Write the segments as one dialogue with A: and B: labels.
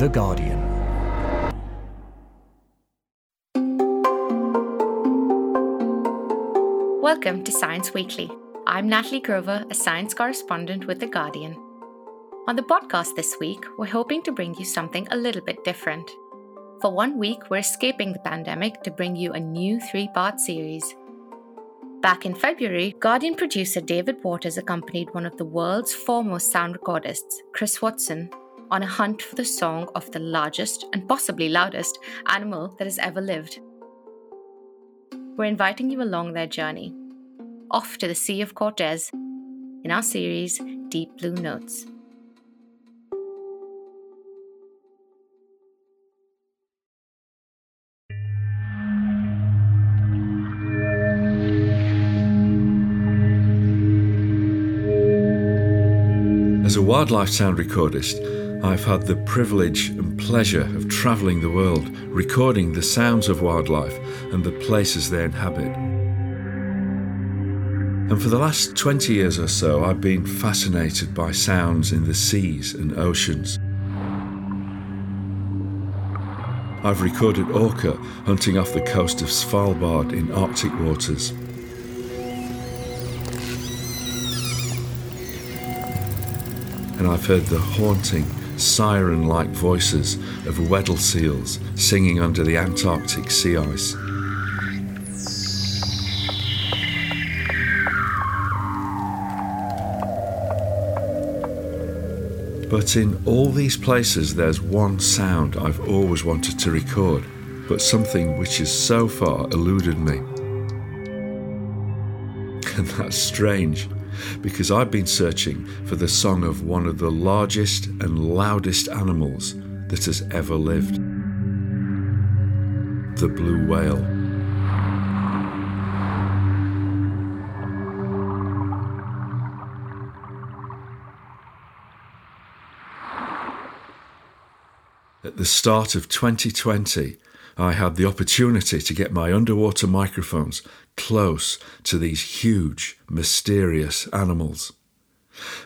A: The Guardian.
B: Welcome to Science Weekly. I'm Natalie Grover, a science correspondent with The Guardian. On the podcast this week, we're hoping to bring you something a little bit different. For one week, we're escaping the pandemic to bring you a new three part series. Back in February, Guardian producer David Waters accompanied one of the world's foremost sound recordists, Chris Watson, on a hunt for the song of the largest and possibly loudest animal that has ever lived. We're inviting you along their journey, off to the Sea of Cortez, in our series Deep Blue Notes.
C: As a wildlife sound recordist, I've had the privilege and pleasure of travelling the world, recording the sounds of wildlife and the places they inhabit. And for the last 20 years or so, I've been fascinated by sounds in the seas and oceans. I've recorded orca hunting off the coast of Svalbard in Arctic waters. And I've heard the haunting siren like voices of Weddell seals singing under the Antarctic sea ice. But in all these places, there's one sound I've always wanted to record, but something which has so far eluded me. And that's strange because I've been searching for the song of one of the largest and loudest animals that has ever lived the blue whale. At the start of 2020, I had the opportunity to get my underwater microphones close to these huge, mysterious animals.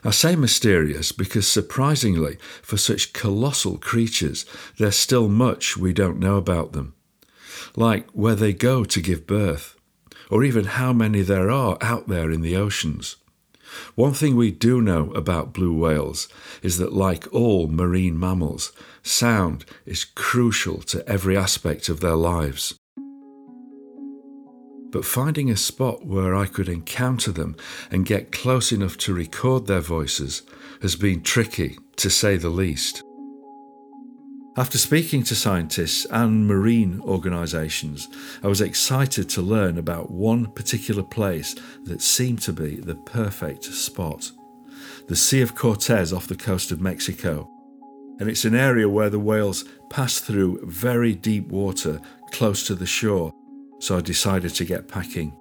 C: I say mysterious because, surprisingly, for such colossal creatures, there's still much we don't know about them, like where they go to give birth, or even how many there are out there in the oceans. One thing we do know about blue whales is that, like all marine mammals, sound is crucial to every aspect of their lives. But finding a spot where I could encounter them and get close enough to record their voices has been tricky, to say the least. After speaking to scientists and marine organisations, I was excited to learn about one particular place that seemed to be the perfect spot the Sea of Cortez off the coast of Mexico. And it's an area where the whales pass through very deep water close to the shore, so I decided to get packing.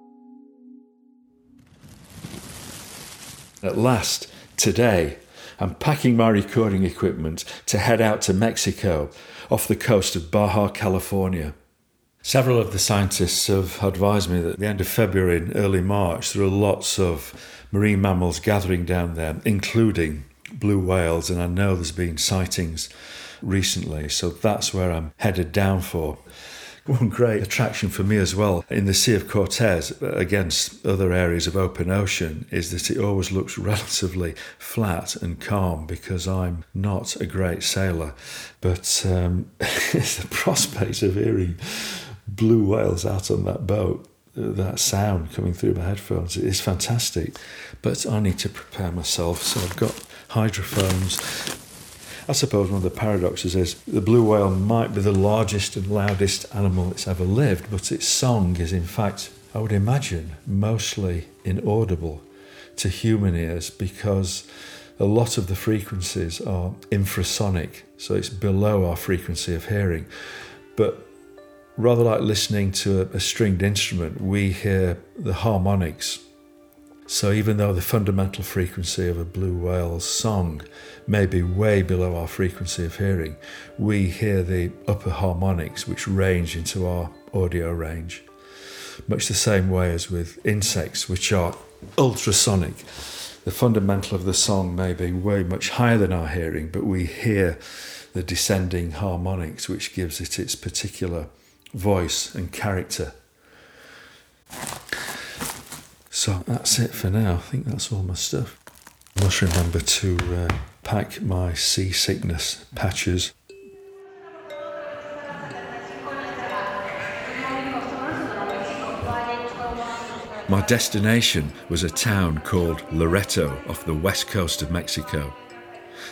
C: At last, today, I'm packing my recording equipment to head out to Mexico off the coast of Baja California. Several of the scientists have advised me that at the end of February and early March there are lots of marine mammals gathering down there, including blue whales, and I know there's been sightings recently, so that's where I'm headed down for. One great attraction for me as well in the Sea of Cortez against other areas of open ocean is that it always looks relatively flat and calm because I'm not a great sailor. But um, the prospect of hearing blue whales out on that boat that sound coming through my headphones is fantastic. But I need to prepare myself, so I've got hydrophones I suppose one of the paradoxes is the blue whale might be the largest and loudest animal that's ever lived, but its song is, in fact, I would imagine, mostly inaudible to human ears because a lot of the frequencies are infrasonic, so it's below our frequency of hearing. But rather like listening to a, a stringed instrument, we hear the harmonics so, even though the fundamental frequency of a blue whale's song may be way below our frequency of hearing, we hear the upper harmonics which range into our audio range. Much the same way as with insects, which are ultrasonic. The fundamental of the song may be way much higher than our hearing, but we hear the descending harmonics, which gives it its particular voice and character. So that's it for now. I think that's all my stuff. I must remember to uh, pack my seasickness patches. My destination was a town called Loreto off the west coast of Mexico.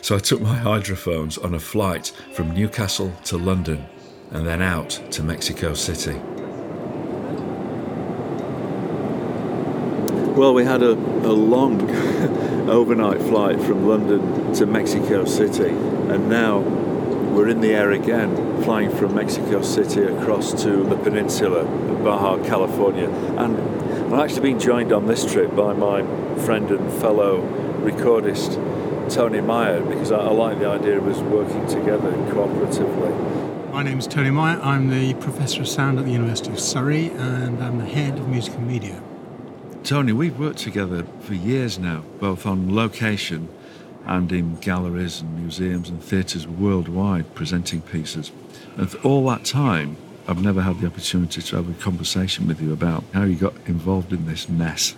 C: So I took my hydrophones on a flight from Newcastle to London and then out to Mexico City. Well, we had a, a long overnight flight from London to Mexico City, and now we're in the air again, flying from Mexico City across to the peninsula of Baja California. And I've actually been joined on this trip by my friend and fellow recordist, Tony Myatt, because I, I like the idea of us working together cooperatively.
A: My name is Tony Myatt. I'm the Professor of Sound at the University of Surrey, and I'm the Head of Music and Media
C: Tony, we've worked together for years now, both on location and in galleries and museums and theatres worldwide presenting pieces. And for all that time, I've never had the opportunity to have a conversation with you about how you got involved in this mess.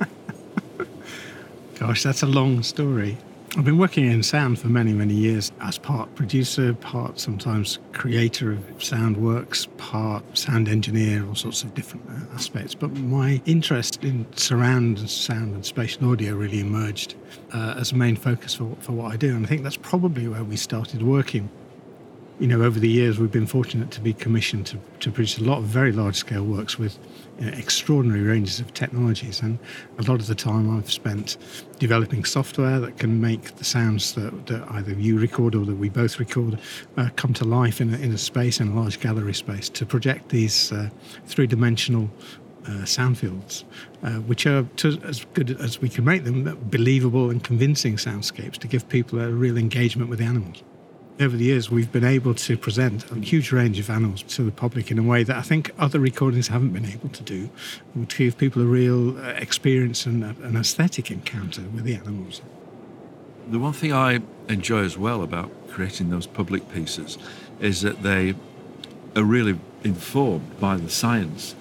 A: Gosh, that's a long story. I've been working in sound for many, many years as part producer, part sometimes creator of sound works, part sound engineer, all sorts of different uh, aspects. But my interest in surround sound and spatial audio really emerged uh, as a main focus for, for what I do. And I think that's probably where we started working you know, over the years, we've been fortunate to be commissioned to, to produce a lot of very large scale works with you know, extraordinary ranges of technologies. And a lot of the time I've spent developing software that can make the sounds that, that either you record or that we both record uh, come to life in a, in a space, in a large gallery space, to project these uh, three dimensional uh, sound fields, uh, which are to, as good as we can make them, believable and convincing soundscapes to give people a real engagement with the animals over the years, we've been able to present a huge range of animals to the public in a way that I think other recordings haven't been able to do, to give people a real uh, experience and an aesthetic encounter with the animals.
C: The one thing I enjoy as well about creating those public pieces is that they are really informed by the science.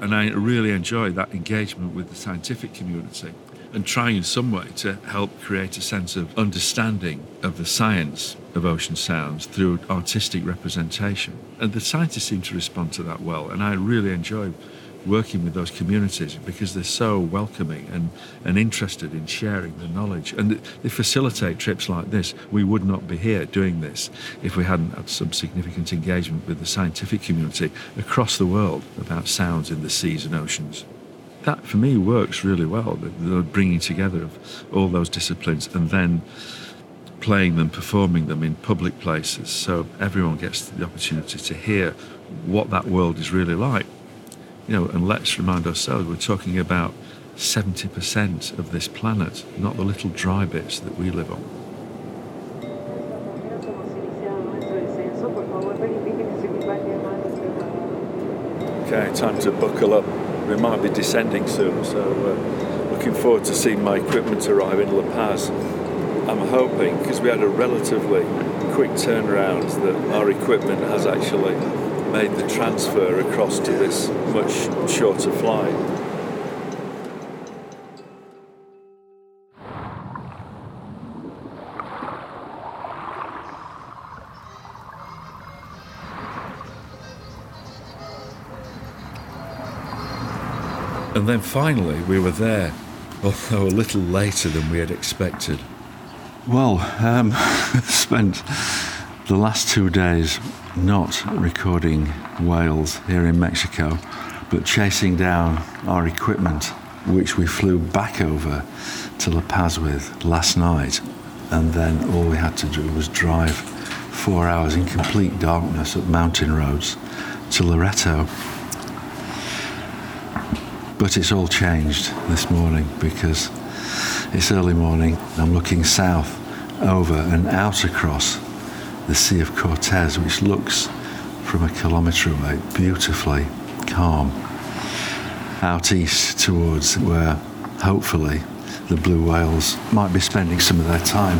C: And I really enjoy that engagement with the scientific community and trying in some way to help create a sense of understanding of the science of ocean sounds through artistic representation. And the scientists seem to respond to that well, and I really enjoy working with those communities because they're so welcoming and, and interested in sharing the knowledge. And they facilitate trips like this. We would not be here doing this if we hadn't had some significant engagement with the scientific community across the world about sounds in the seas and oceans that for me works really well. The, the bringing together of all those disciplines and then playing them, performing them in public places, so everyone gets the opportunity to hear what that world is really like. You know, and let's remind ourselves we're talking about 70% of this planet, not the little dry bits that we live on. Okay, time to buckle up we might be descending soon, so uh, looking forward to seeing my equipment arrive in La Paz. I'm hoping, because we had a relatively quick turnaround, that our equipment has actually made the transfer across to this much shorter flight. And then finally, we were there, although a little later than we had expected. Well, um, spent the last two days not recording whales here in Mexico, but chasing down our equipment, which we flew back over to La Paz with last night. And then all we had to do was drive four hours in complete darkness up mountain roads to Loreto but it's all changed this morning because it's early morning. I'm looking south over and out across the Sea of Cortez, which looks from a kilometre away beautifully calm. Out east towards where hopefully the blue whales might be spending some of their time.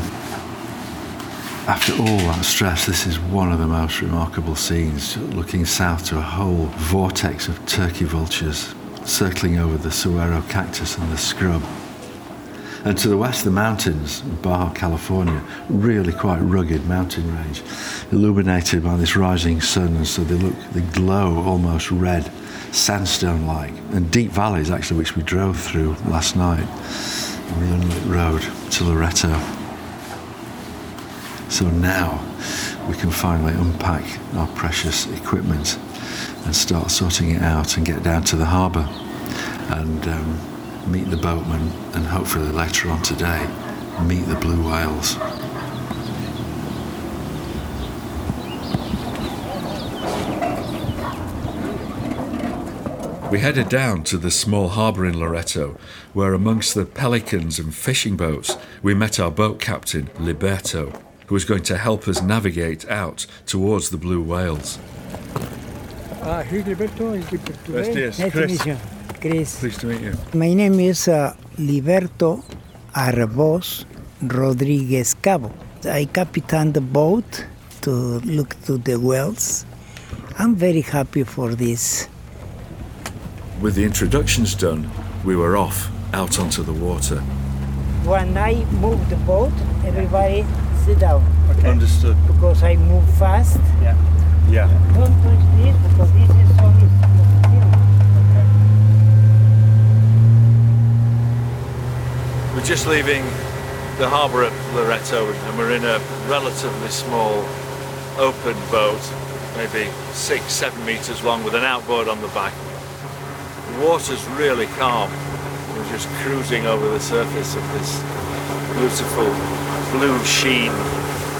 C: After all that stress, this is one of the most remarkable scenes, looking south to a whole vortex of turkey vultures circling over the saguaro cactus and the scrub. And to the west, the mountains, Baja California, really quite rugged mountain range, illuminated by this rising sun, and so they look, they glow almost red, sandstone like, and deep valleys actually, which we drove through last night on the unlit road to Loreto. So now we can finally unpack our precious equipment and start sorting it out and get down to the harbour and um, meet the boatman and hopefully later on today meet the blue whales. We headed down to the small harbour in Loreto, where amongst the pelicans and fishing boats, we met our boat captain, Liberto, who was going to help us navigate out towards the blue whales.
D: Ah, here's Liberto. Is Liberto
C: Yes,
D: Nice
C: Chris.
D: to meet you. Chris.
C: Pleased to meet you.
D: My name is uh, Liberto Arbos Rodriguez Cabo. I captain the boat to look to the wells. I'm very happy for this.
C: With the introductions done, we were off out onto the water.
D: When I move the boat, everybody sit down Okay.
C: Understood.
D: because I move fast.
C: Yeah.
D: Don't touch this because this is only
C: We're just leaving the harbour at Loreto and we're in a relatively small open boat, maybe six, seven metres long with an outboard on the back. The water's really calm. We're just cruising over the surface of this beautiful blue sheen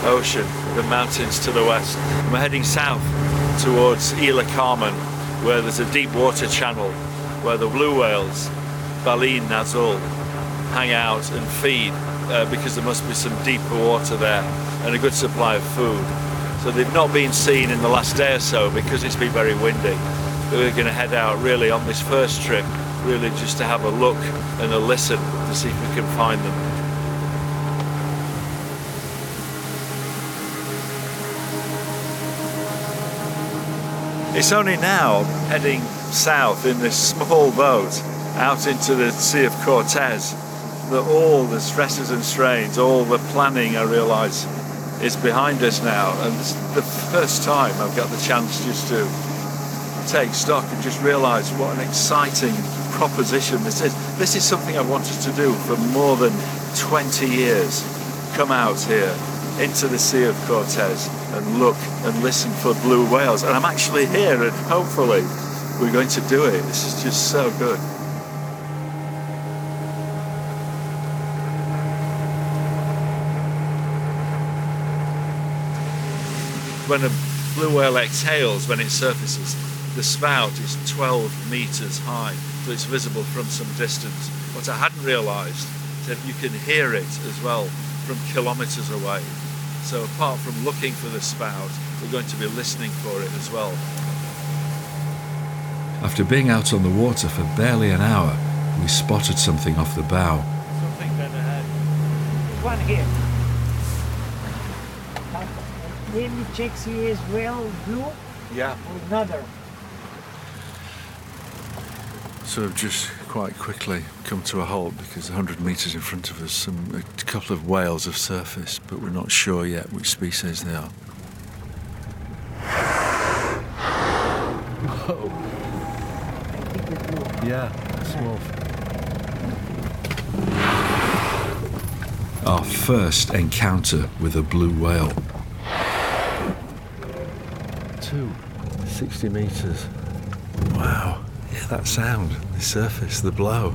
C: ocean, the mountains to the west. And we're heading south towards Isla Carmen, where there's a deep water channel where the blue whales, ballena azul, hang out and feed uh, because there must be some deeper water there and a good supply of food. So they've not been seen in the last day or so because it's been very windy. We're going to head out really on this first trip, really just to have a look and a listen to see if we can find them. It's only now heading south in this small boat out into the Sea of Cortez that all the stresses and strains, all the planning, I realise, is behind us now. And it's the first time I've got the chance just to take stock and just realise what an exciting proposition this is. This is something I've wanted to do for more than 20 years. Come out here into the Sea of Cortez and look and listen for blue whales. And I'm actually here and hopefully we're going to do it. This is just so good. when a blue whale exhales when it surfaces, the spout is 12 metres high, so it's visible from some distance. What I hadn't realised is that you can hear it as well from kilometres away. So apart from looking for the spout, we're going to be listening for it as well. After being out on the water for barely an hour, we spotted something off the bow.
D: Something that ahead. One here. Let me check see as well blue
C: Yeah.
D: or another.
C: So we've just quite quickly come to a halt because 100 metres in front of us, some, a couple of whales have surfaced, but we're not sure yet which species they are.
D: I think it's blue.
C: Yeah, small. Our first encounter with a blue whale. Two, 60 metres. Wow. That sound, the surface, the blow.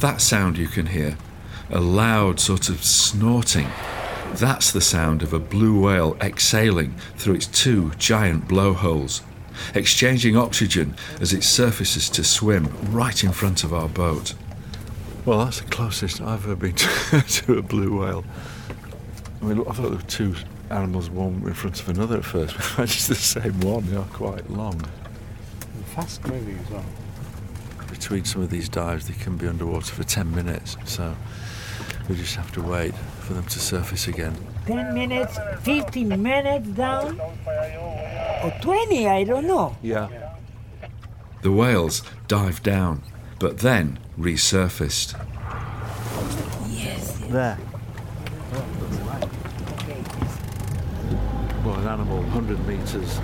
C: That sound you can hear, a loud sort of snorting. That's the sound of a blue whale exhaling through its two giant blowholes, exchanging oxygen as it surfaces to swim right in front of our boat. Well, that's the closest I've ever been to, to a blue whale. I mean, I thought there were two animals, one in front of another at first, but it's the same one. They are quite long.
A: Fast moving as well.
C: Between some of these dives, they can be underwater for 10 minutes. So we just have to wait for them to surface again.
D: 10 minutes, 15 minutes down, or 20, I don't know.
C: Yeah. The whales dived down, but then resurfaced.
D: Yes.
C: There. Well, an animal 100 metres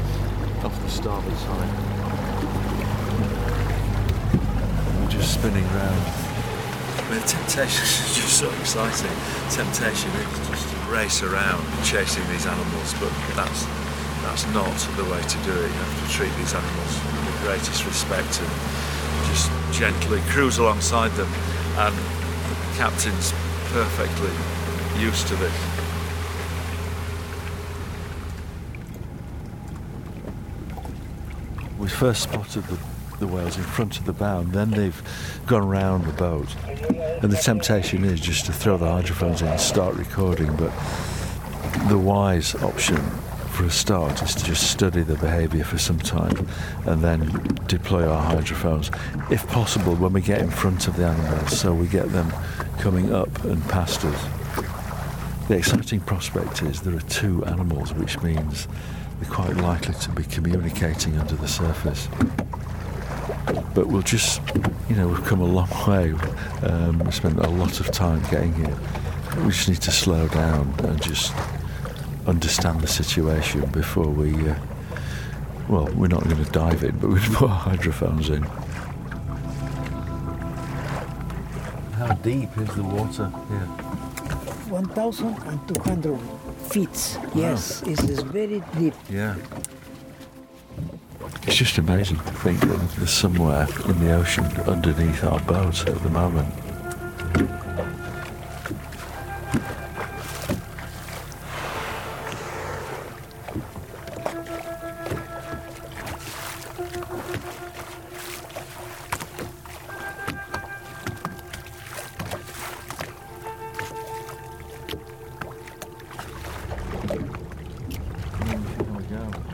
C: off the starboard side. We're just spinning round. The temptation is just so exciting. Temptation is just to race around chasing these animals, but that's that's not the way to do it. You have to treat these animals with the greatest respect and just gently cruise alongside them. And the captain's perfectly used to this. We first spotted the, the whales in front of the bow, and then they've gone round the boat. And the temptation is just to throw the hydrophones in and start recording, but the wise option for a start is to just study the behaviour for some time and then deploy our hydrophones, if possible, when we get in front of the animals, so we get them coming up and past us. The exciting prospect is there are two animals, which means they're quite likely to be communicating under the surface. But we'll just, you know, we've come a long way. Um, we spent a lot of time getting here. We just need to slow down and just understand the situation before we. Uh, well, we're not going to dive in, but we put our hydrophones in. How deep is the water here?
D: 1,200 feet. Yes, it is very deep.
C: Yeah. It's just amazing to think that there's somewhere in the ocean underneath our boat at the moment.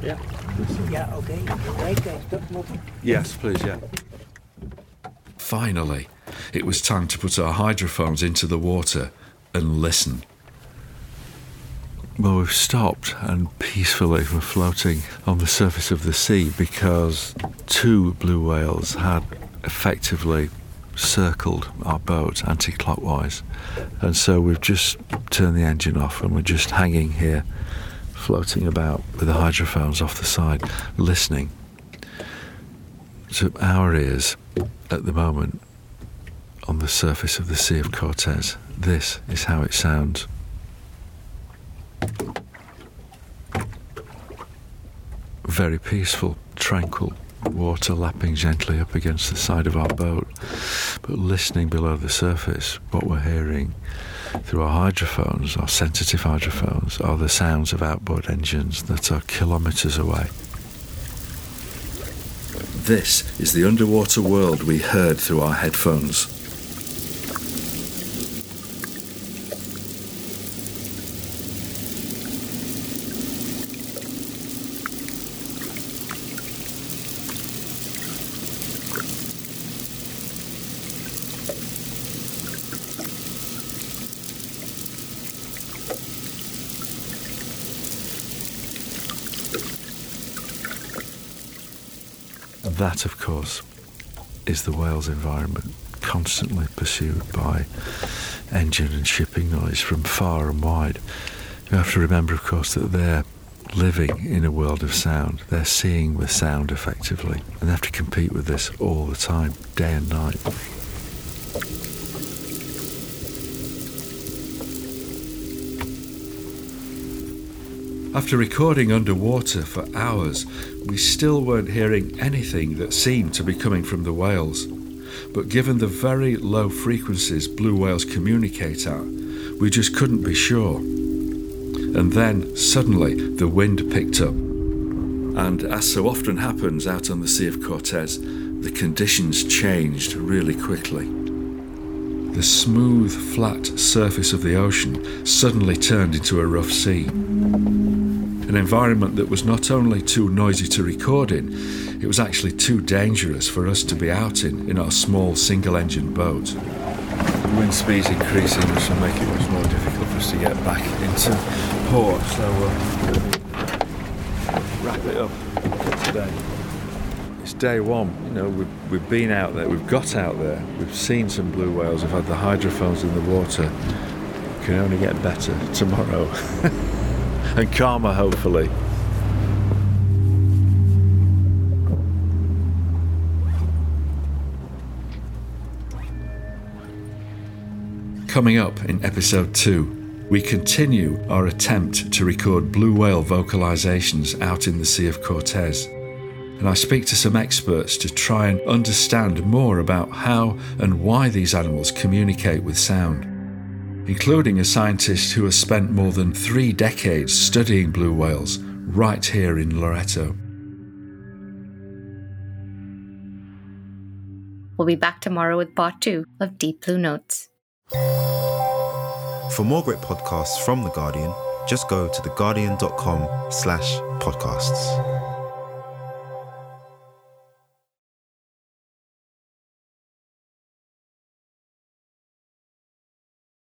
D: Yeah, okay. Right, guys, stop moving.
C: Yes, please, yeah. Finally, it was time to put our hydrophones into the water and listen. Well, we've stopped and peacefully we're floating on the surface of the sea because two blue whales had effectively circled our boat anti clockwise. And so we've just turned the engine off and we're just hanging here, floating about with the hydrophones off the side, listening. To our ears, at the moment, on the surface of the Sea of Cortez, this is how it sounds. Very peaceful, tranquil, water lapping gently up against the side of our boat. But listening below the surface, what we're hearing through our hydrophones, our sensitive hydrophones, are the sounds of outboard engines that are kilometres away. This is the underwater world we heard through our headphones. That, of course, is the whale's environment, constantly pursued by engine and shipping noise from far and wide. You have to remember, of course, that they're living in a world of sound. They're seeing with sound effectively, and they have to compete with this all the time, day and night. After recording underwater for hours, we still weren't hearing anything that seemed to be coming from the whales. But given the very low frequencies blue whales communicate at, we just couldn't be sure. And then, suddenly, the wind picked up. And as so often happens out on the Sea of Cortez, the conditions changed really quickly. The smooth, flat surface of the ocean suddenly turned into a rough sea an environment that was not only too noisy to record in, it was actually too dangerous for us to be out in in our small single engine boat. wind speed's increasing, which will make it much more difficult for us to get back into port. So we'll wrap it up today. It's day one. You know, we've, we've been out there, we've got out there, we've seen some blue whales, we've had the hydrophones in the water. It Can only get better tomorrow and calmer, hopefully. Coming up in episode 2, we continue our attempt to record blue whale vocalizations out in the Sea of Cortez. And I speak to some experts to try and understand more about how and why these animals communicate with sound, including a scientist who has spent more than three decades studying blue whales right here in Loreto.
B: We'll be back tomorrow with part two of Deep Blue Notes.
E: For more great podcasts from The Guardian, just go to theguardian.com slash podcasts.